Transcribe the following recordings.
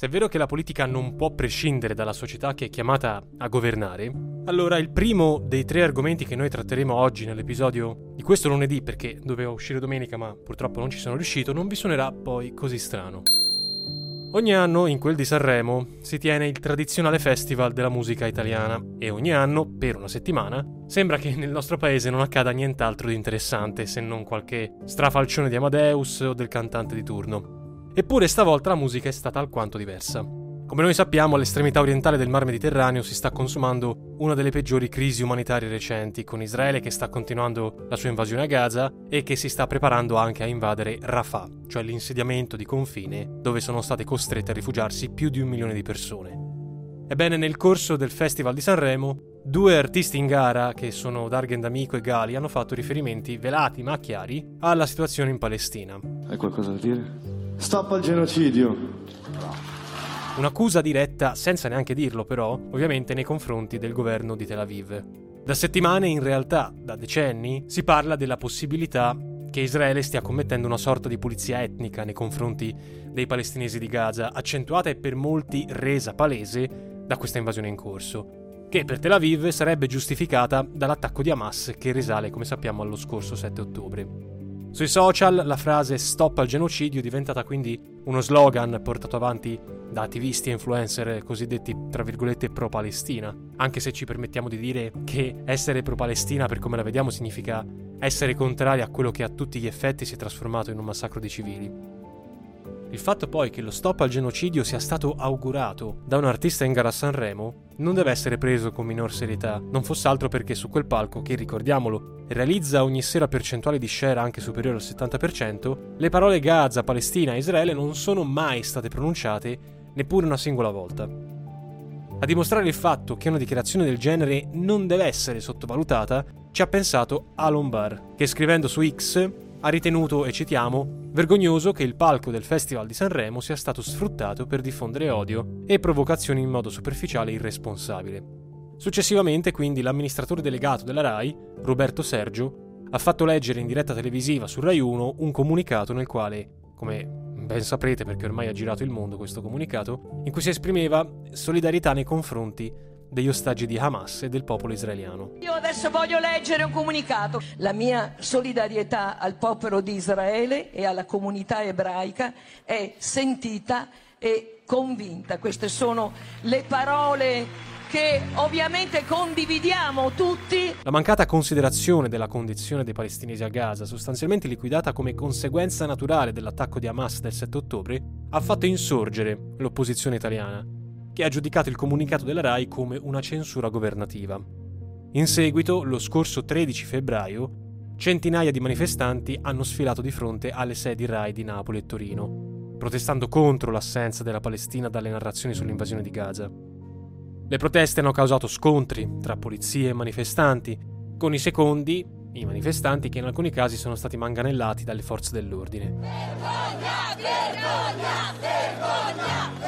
Se è vero che la politica non può prescindere dalla società che è chiamata a governare, allora il primo dei tre argomenti che noi tratteremo oggi nell'episodio di questo lunedì, perché doveva uscire domenica ma purtroppo non ci sono riuscito, non vi suonerà poi così strano. Ogni anno in quel di Sanremo si tiene il tradizionale festival della musica italiana e ogni anno, per una settimana, sembra che nel nostro paese non accada nient'altro di interessante se non qualche strafalcione di Amadeus o del cantante di turno. Eppure stavolta la musica è stata alquanto diversa. Come noi sappiamo, all'estremità orientale del Mar Mediterraneo si sta consumando una delle peggiori crisi umanitarie recenti, con Israele che sta continuando la sua invasione a Gaza e che si sta preparando anche a invadere Rafah, cioè l'insediamento di confine dove sono state costrette a rifugiarsi più di un milione di persone. Ebbene, nel corso del Festival di Sanremo, due artisti in gara, che sono Dargen D'Amico e Gali, hanno fatto riferimenti velati ma chiari alla situazione in Palestina. Hai qualcosa da dire? Stop al genocidio. Un'accusa diretta, senza neanche dirlo però, ovviamente nei confronti del governo di Tel Aviv. Da settimane, in realtà da decenni, si parla della possibilità che Israele stia commettendo una sorta di pulizia etnica nei confronti dei palestinesi di Gaza, accentuata e per molti resa palese da questa invasione in corso, che per Tel Aviv sarebbe giustificata dall'attacco di Hamas che risale, come sappiamo, allo scorso 7 ottobre. Sui social la frase stop al genocidio è diventata quindi uno slogan portato avanti da attivisti e influencer cosiddetti tra virgolette pro-Palestina, anche se ci permettiamo di dire che essere pro-Palestina per come la vediamo significa essere contrari a quello che a tutti gli effetti si è trasformato in un massacro di civili. Il fatto poi che lo stop al genocidio sia stato augurato da un artista in gara a Sanremo non deve essere preso con minor serietà, non fosse altro perché su quel palco, che ricordiamolo, realizza ogni sera percentuali di share anche superiore al 70%, le parole Gaza, Palestina e Israele non sono mai state pronunciate neppure una singola volta. A dimostrare il fatto che una dichiarazione del genere non deve essere sottovalutata, ci ha pensato Alon Barr, che scrivendo su X ha ritenuto, e citiamo, vergognoso che il palco del Festival di Sanremo sia stato sfruttato per diffondere odio e provocazioni in modo superficiale e irresponsabile. Successivamente, quindi, l'amministratore delegato della RAI, Roberto Sergio, ha fatto leggere in diretta televisiva su Rai 1 un comunicato nel quale, come ben saprete perché ormai ha girato il mondo questo comunicato, in cui si esprimeva solidarietà nei confronti degli ostaggi di Hamas e del popolo israeliano. Io adesso voglio leggere un comunicato. La mia solidarietà al popolo di Israele e alla comunità ebraica è sentita e convinta. Queste sono le parole che ovviamente condividiamo tutti. La mancata considerazione della condizione dei palestinesi a Gaza, sostanzialmente liquidata come conseguenza naturale dell'attacco di Hamas del 7 ottobre, ha fatto insorgere l'opposizione italiana che ha giudicato il comunicato della RAI come una censura governativa. In seguito, lo scorso 13 febbraio, centinaia di manifestanti hanno sfilato di fronte alle sedi RAI di Napoli e Torino, protestando contro l'assenza della Palestina dalle narrazioni sull'invasione di Gaza. Le proteste hanno causato scontri tra polizie e manifestanti, con i secondi, i manifestanti che in alcuni casi sono stati manganellati dalle forze dell'ordine. Vergogna, vergogna, vergogna!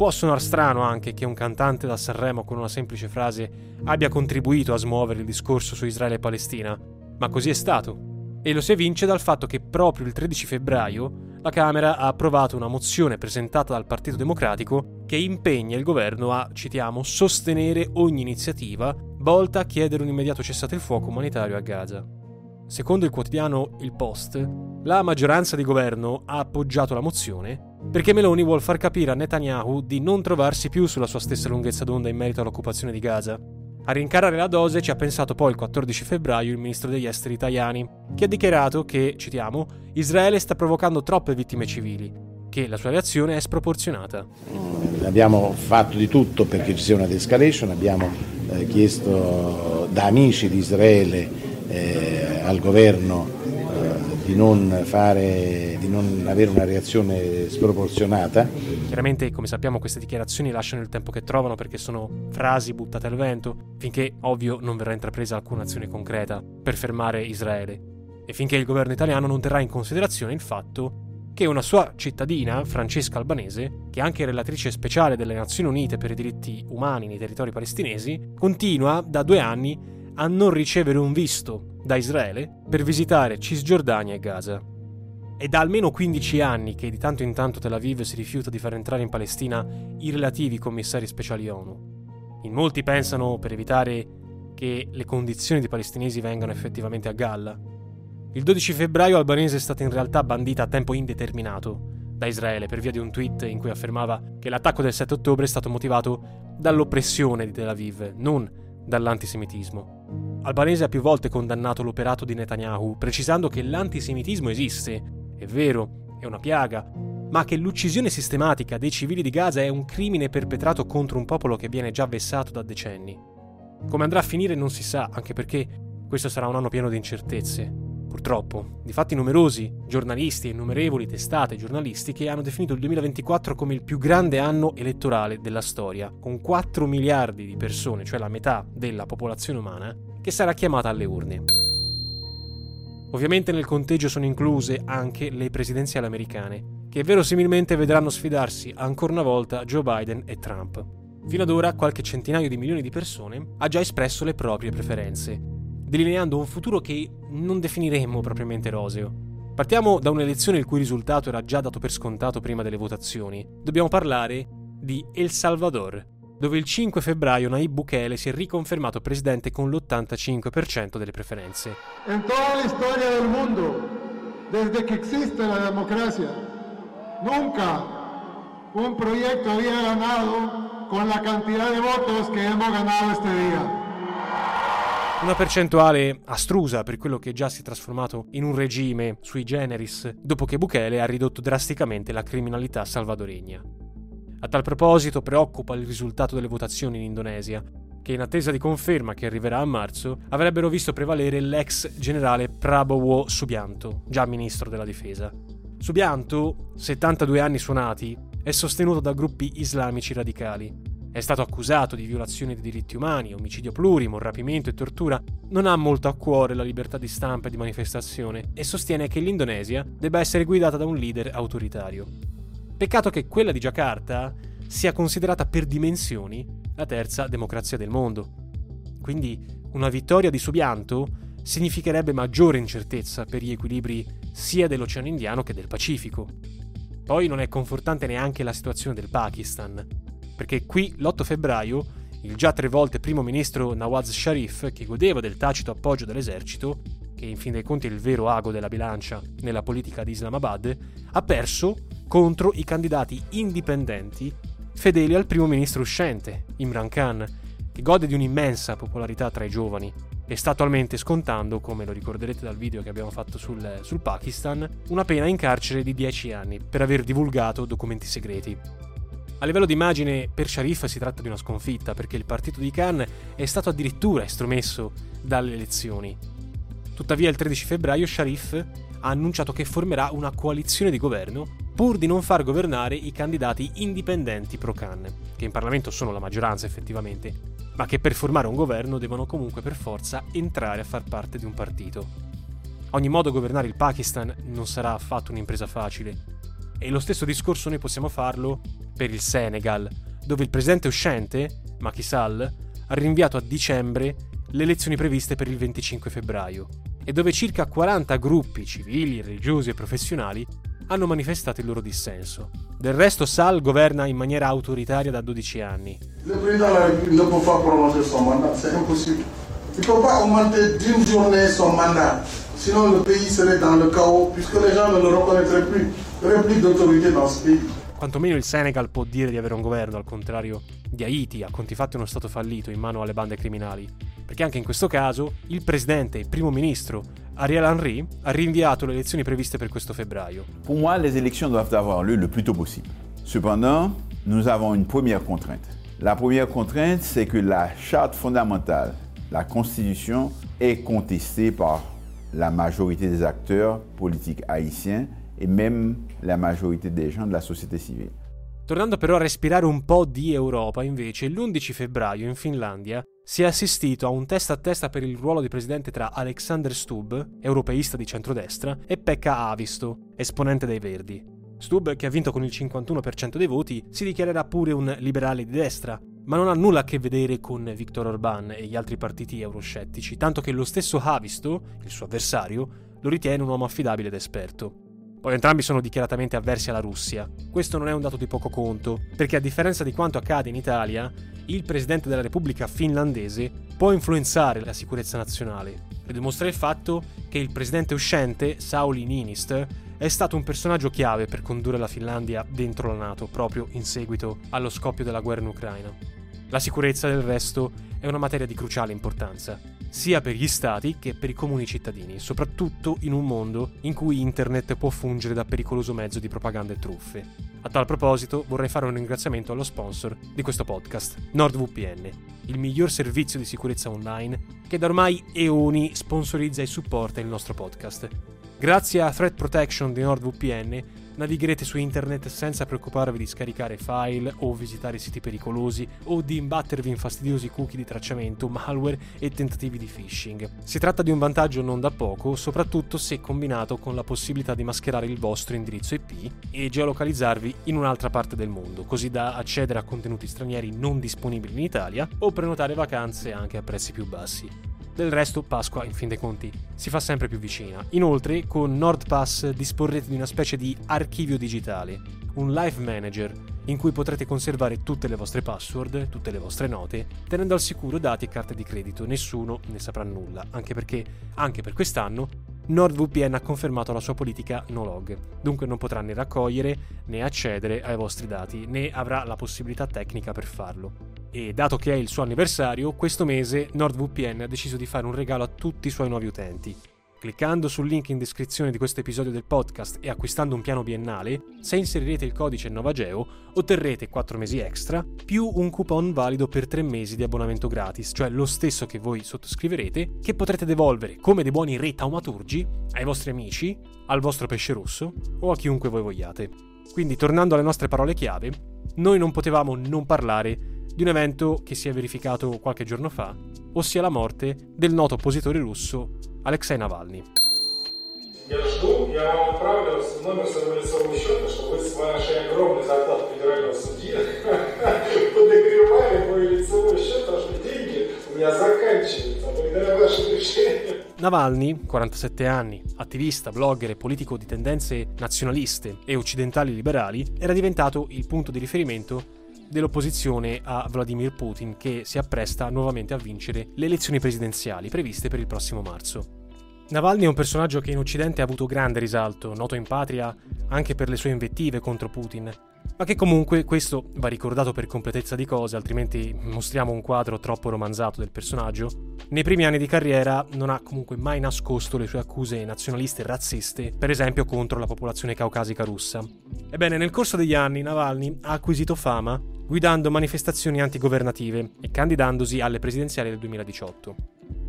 Può suonare strano anche che un cantante da Sanremo con una semplice frase abbia contribuito a smuovere il discorso su Israele e Palestina, ma così è stato. E lo si evince dal fatto che proprio il 13 febbraio la Camera ha approvato una mozione presentata dal Partito Democratico che impegna il governo a, citiamo, sostenere ogni iniziativa volta a chiedere un immediato cessate il fuoco umanitario a Gaza. Secondo il quotidiano Il Post, la maggioranza di governo ha appoggiato la mozione perché Meloni vuole far capire a Netanyahu di non trovarsi più sulla sua stessa lunghezza d'onda in merito all'occupazione di Gaza. A rincarare la dose ci ha pensato poi il 14 febbraio il ministro degli esteri italiani, che ha dichiarato che, citiamo, Israele sta provocando troppe vittime civili, che la sua reazione è sproporzionata. Mm, abbiamo fatto di tutto perché ci sia una de-escalation, abbiamo eh, chiesto da amici di Israele eh, al governo di non, fare, di non avere una reazione sproporzionata. Chiaramente, come sappiamo, queste dichiarazioni lasciano il tempo che trovano perché sono frasi buttate al vento, finché ovvio non verrà intrapresa alcuna azione concreta per fermare Israele e finché il governo italiano non terrà in considerazione il fatto che una sua cittadina, Francesca Albanese, che è anche relatrice speciale delle Nazioni Unite per i diritti umani nei territori palestinesi, continua da due anni a non ricevere un visto da Israele per visitare Cisgiordania e Gaza. È da almeno 15 anni che di tanto in tanto Tel Aviv si rifiuta di far entrare in Palestina i relativi commissari speciali ONU. In molti pensano, per evitare che le condizioni dei palestinesi vengano effettivamente a galla. Il 12 febbraio Albanese è stata in realtà bandita a tempo indeterminato da Israele per via di un tweet in cui affermava che l'attacco del 7 ottobre è stato motivato dall'oppressione di Tel Aviv, non dall'antisemitismo. Albanese ha più volte condannato l'operato di Netanyahu, precisando che l'antisemitismo esiste, è vero, è una piaga, ma che l'uccisione sistematica dei civili di Gaza è un crimine perpetrato contro un popolo che viene già vessato da decenni. Come andrà a finire non si sa, anche perché questo sarà un anno pieno di incertezze. Purtroppo, difatti numerosi giornalisti e innumerevoli testate giornalistiche hanno definito il 2024 come il più grande anno elettorale della storia, con 4 miliardi di persone, cioè la metà della popolazione umana, che sarà chiamata alle urne. Ovviamente nel conteggio sono incluse anche le presidenziali americane, che verosimilmente vedranno sfidarsi ancora una volta Joe Biden e Trump. Fino ad ora qualche centinaio di milioni di persone ha già espresso le proprie preferenze, delineando un futuro che non definiremmo propriamente roseo. Partiamo da un'elezione il cui risultato era già dato per scontato prima delle votazioni. Dobbiamo parlare di El Salvador, dove il 5 febbraio Nayib Bukele si è riconfermato presidente con l'85% delle preferenze. In tutta la storia del mondo, desde che esiste la democrazia, nunca un proyecto había ganado con la cantidad de votos que hemos ganado este día. Una percentuale astrusa per quello che già si è trasformato in un regime sui generis dopo che Bukele ha ridotto drasticamente la criminalità salvadoregna. A tal proposito preoccupa il risultato delle votazioni in Indonesia, che in attesa di conferma che arriverà a marzo avrebbero visto prevalere l'ex generale Prabowo Subianto, già ministro della difesa. Subianto, 72 anni suonati, è sostenuto da gruppi islamici radicali è stato accusato di violazione dei diritti umani, omicidio plurimo, rapimento e tortura, non ha molto a cuore la libertà di stampa e di manifestazione e sostiene che l'Indonesia debba essere guidata da un leader autoritario. Peccato che quella di Giacarta sia considerata per dimensioni la terza democrazia del mondo. Quindi una vittoria di Subianto significherebbe maggiore incertezza per gli equilibri sia dell'Oceano Indiano che del Pacifico. Poi non è confortante neanche la situazione del Pakistan, perché qui l'8 febbraio il già tre volte primo ministro Nawaz Sharif, che godeva del tacito appoggio dell'esercito, che in fin dei conti è il vero ago della bilancia nella politica di Islamabad, ha perso contro i candidati indipendenti fedeli al primo ministro uscente, Imran Khan, che gode di un'immensa popolarità tra i giovani e sta attualmente scontando, come lo ricorderete dal video che abbiamo fatto sul, sul Pakistan, una pena in carcere di 10 anni per aver divulgato documenti segreti. A livello di immagine, per Sharif si tratta di una sconfitta perché il partito di Khan è stato addirittura estromesso dalle elezioni. Tuttavia, il 13 febbraio Sharif ha annunciato che formerà una coalizione di governo pur di non far governare i candidati indipendenti pro-Khan, che in Parlamento sono la maggioranza effettivamente, ma che per formare un governo devono comunque per forza entrare a far parte di un partito. Ogni modo governare il Pakistan non sarà affatto un'impresa facile, e lo stesso discorso noi possiamo farlo per il Senegal, dove il presidente uscente, Macky Sall, ha rinviato a dicembre le elezioni previste per il 25 febbraio e dove circa 40 gruppi civili, religiosi e professionali hanno manifestato il loro dissenso. Del resto Sall governa in maniera autoritaria da 12 anni. Il Presidente della Repubblica non può prolungare il suo mandato, è impossibile. Il ne peut pas augmenter d'une journée son mandat, sinon le pays serait dans le chaos puisque les gens ne le reconnaîtraient plus. Plus d'autorité dans ce pays. Quantomeno il Senegal può dire di avere un governo, al contrario di Haiti, a conti fatti uno stato fallito in mano alle bande criminali. Perché anche in questo caso il presidente e primo ministro Ariel Henry ha rinviato le elezioni previste per questo febbraio. Pour moi, les élections doivent avoir lieu le plus tôt possible. Cependant, nous avons une première contrainte. La première contrainte, c'est que la charte fondamentale, la Constitution, est contestée par la majorité des acteurs politiques haïtiens e même la majorité des gens de la société civile. Tornando però a respirare un po' di Europa, invece, l'11 febbraio in Finlandia si è assistito a un testa a testa per il ruolo di presidente tra Alexander Stubb, europeista di centrodestra, e Pekka Avisto, esponente dei Verdi. Stubb, che ha vinto con il 51% dei voti, si dichiarerà pure un liberale di destra, ma non ha nulla a che vedere con Viktor Orbán e gli altri partiti euroscettici, tanto che lo stesso Avisto, il suo avversario, lo ritiene un uomo affidabile ed esperto. Poi entrambi sono dichiaratamente avversi alla Russia. Questo non è un dato di poco conto, perché a differenza di quanto accade in Italia, il presidente della Repubblica finlandese può influenzare la sicurezza nazionale. Lo dimostra il fatto che il presidente uscente, Sauli Niinistö, è stato un personaggio chiave per condurre la Finlandia dentro la Nato proprio in seguito allo scoppio della guerra in Ucraina. La sicurezza, del resto, è una materia di cruciale importanza, sia per gli stati che per i comuni cittadini, soprattutto in un mondo in cui internet può fungere da pericoloso mezzo di propaganda e truffe. A tal proposito vorrei fare un ringraziamento allo sponsor di questo podcast, NordVPN, il miglior servizio di sicurezza online che da ormai eoni sponsorizza e supporta il nostro podcast. Grazie a Threat Protection di NordVPN navigherete su internet senza preoccuparvi di scaricare file o visitare siti pericolosi o di imbattervi in fastidiosi cookie di tracciamento, malware e tentativi di phishing. Si tratta di un vantaggio non da poco, soprattutto se combinato con la possibilità di mascherare il vostro indirizzo IP e geolocalizzarvi in un'altra parte del mondo, così da accedere a contenuti stranieri non disponibili in Italia o prenotare vacanze anche a prezzi più bassi. Del resto Pasqua, in fin dei conti, si fa sempre più vicina. Inoltre, con NordPass disporrete di una specie di archivio digitale, un live manager, in cui potrete conservare tutte le vostre password, tutte le vostre note, tenendo al sicuro dati e carte di credito. Nessuno ne saprà nulla, anche perché, anche per quest'anno, NordVPN ha confermato la sua politica no log, dunque non potrà né raccogliere né accedere ai vostri dati, né avrà la possibilità tecnica per farlo. E dato che è il suo anniversario, questo mese NordVPN ha deciso di fare un regalo a tutti i suoi nuovi utenti. Cliccando sul link in descrizione di questo episodio del podcast e acquistando un piano biennale, se inserirete il codice Novageo otterrete 4 mesi extra più un coupon valido per 3 mesi di abbonamento gratis, cioè lo stesso che voi sottoscriverete, che potrete devolvere come dei buoni re taumaturgi ai vostri amici, al vostro pesce rosso o a chiunque voi vogliate. Quindi tornando alle nostre parole chiave, noi non potevamo non parlare di un evento che si è verificato qualche giorno fa, ossia la morte del noto oppositore russo Alexei Navalny. Navalny, 47 anni, attivista, blogger e politico di tendenze nazionaliste e occidentali liberali, era diventato il punto di riferimento dell'opposizione a Vladimir Putin che si appresta nuovamente a vincere le elezioni presidenziali previste per il prossimo marzo. Navalny è un personaggio che in Occidente ha avuto grande risalto, noto in patria anche per le sue invettive contro Putin, ma che comunque questo va ricordato per completezza di cose, altrimenti mostriamo un quadro troppo romanzato del personaggio. Nei primi anni di carriera non ha comunque mai nascosto le sue accuse nazionaliste e razziste, per esempio contro la popolazione caucasica russa. Ebbene, nel corso degli anni Navalny ha acquisito fama guidando manifestazioni antigovernative e candidandosi alle presidenziali del 2018.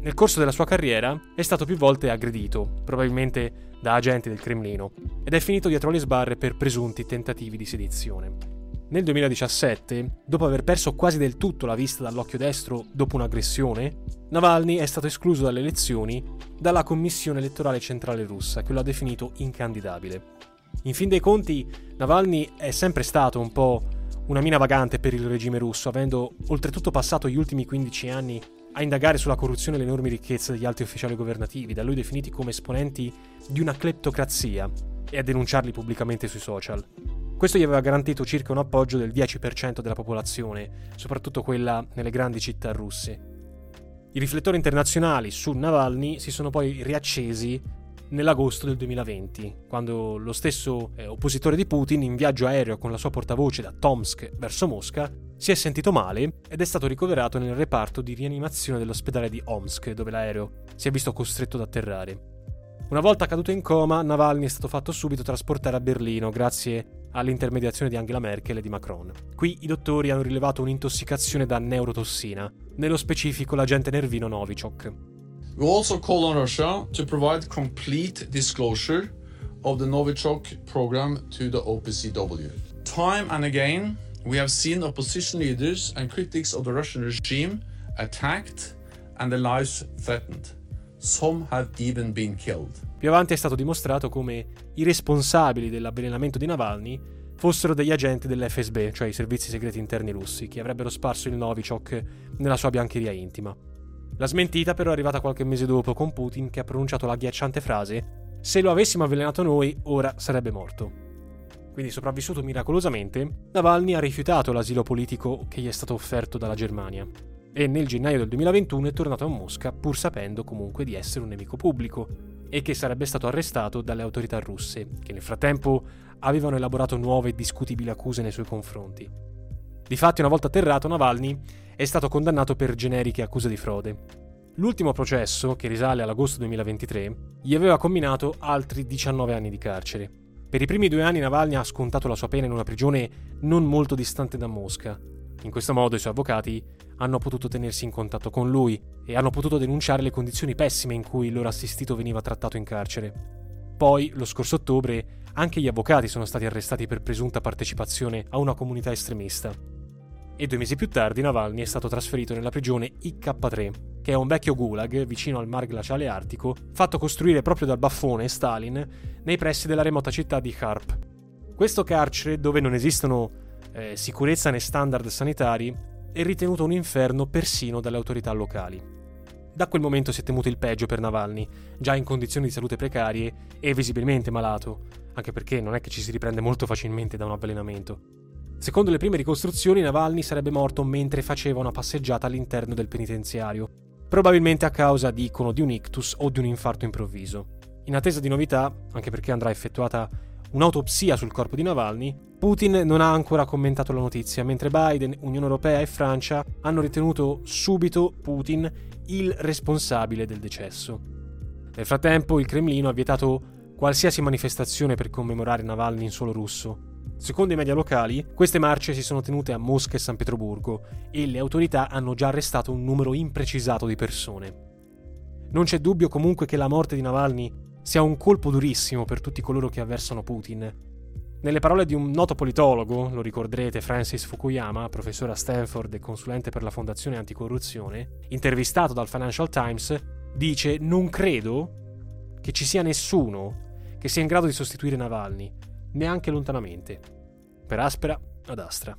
Nel corso della sua carriera è stato più volte aggredito, probabilmente da agenti del Cremlino, ed è finito dietro le sbarre per presunti tentativi di sedizione. Nel 2017, dopo aver perso quasi del tutto la vista dall'occhio destro dopo un'aggressione, Navalny è stato escluso dalle elezioni dalla Commissione elettorale centrale russa, che lo ha definito incandidabile. In fin dei conti, Navalny è sempre stato un po' una mina vagante per il regime russo, avendo oltretutto passato gli ultimi 15 anni a indagare sulla corruzione e le enormi ricchezze degli alti ufficiali governativi, da lui definiti come esponenti di una cleptocrazia, e a denunciarli pubblicamente sui social. Questo gli aveva garantito circa un appoggio del 10% della popolazione, soprattutto quella nelle grandi città russe. I riflettori internazionali su Navalny si sono poi riaccesi nell'agosto del 2020, quando lo stesso eh, oppositore di Putin, in viaggio aereo con la sua portavoce da Tomsk verso Mosca, si è sentito male ed è stato ricoverato nel reparto di rianimazione dell'ospedale di Omsk, dove l'aereo si è visto costretto ad atterrare. Una volta caduto in coma, Navalny è stato fatto subito trasportare a Berlino grazie all'intermediazione di Angela Merkel e di Macron. Qui i dottori hanno rilevato un'intossicazione da neurotossina, nello specifico l'agente nervino Novichok. We also call on Russia to provide complete disclosure of the Novichok program to the OPCW. Time and again, we have seen opposition leaders and critics of the Russian regime attacked and their lives threatened. Some have even been killed. Più avanti è stato dimostrato come i responsabili dell'avvelenamento di Navalny fossero degli agenti dell'FSB, cioè i servizi segreti interni russi, che avrebbero sparso il Novichok nella sua biancheria intima. La smentita però è arrivata qualche mese dopo con Putin che ha pronunciato l'agghiacciante frase se lo avessimo avvelenato noi, ora sarebbe morto. Quindi sopravvissuto miracolosamente, Navalny ha rifiutato l'asilo politico che gli è stato offerto dalla Germania e nel gennaio del 2021 è tornato a Mosca pur sapendo comunque di essere un nemico pubblico e che sarebbe stato arrestato dalle autorità russe, che nel frattempo avevano elaborato nuove e discutibili accuse nei suoi confronti. Difatti, una volta atterrato, Navalny è stato condannato per generiche accuse di frode. L'ultimo processo, che risale all'agosto 2023, gli aveva combinato altri 19 anni di carcere. Per i primi due anni Navalny ha scontato la sua pena in una prigione non molto distante da Mosca. In questo modo i suoi avvocati hanno potuto tenersi in contatto con lui e hanno potuto denunciare le condizioni pessime in cui il loro assistito veniva trattato in carcere. Poi, lo scorso ottobre, anche gli avvocati sono stati arrestati per presunta partecipazione a una comunità estremista. E due mesi più tardi Navalny è stato trasferito nella prigione IK3, che è un vecchio gulag vicino al mar glaciale artico, fatto costruire proprio dal baffone Stalin nei pressi della remota città di Kharp. Questo carcere, dove non esistono eh, sicurezza né standard sanitari, è ritenuto un inferno persino dalle autorità locali. Da quel momento si è temuto il peggio per Navalny, già in condizioni di salute precarie e visibilmente malato, anche perché non è che ci si riprende molto facilmente da un avvelenamento. Secondo le prime ricostruzioni, Navalny sarebbe morto mentre faceva una passeggiata all'interno del penitenziario, probabilmente a causa, dicono, di un ictus o di un infarto improvviso. In attesa di novità, anche perché andrà effettuata un'autopsia sul corpo di Navalny, Putin non ha ancora commentato la notizia, mentre Biden, Unione Europea e Francia hanno ritenuto subito Putin il responsabile del decesso. Nel frattempo il Cremlino ha vietato qualsiasi manifestazione per commemorare Navalny in suolo russo. Secondo i media locali, queste marce si sono tenute a Mosca e San Pietroburgo e le autorità hanno già arrestato un numero imprecisato di persone. Non c'è dubbio comunque che la morte di Navalny sia un colpo durissimo per tutti coloro che avversano Putin. Nelle parole di un noto politologo, lo ricorderete Francis Fukuyama, professore a Stanford e consulente per la Fondazione Anticorruzione, intervistato dal Financial Times, dice non credo che ci sia nessuno che sia in grado di sostituire Navalny, neanche lontanamente. Per aspera ad astra.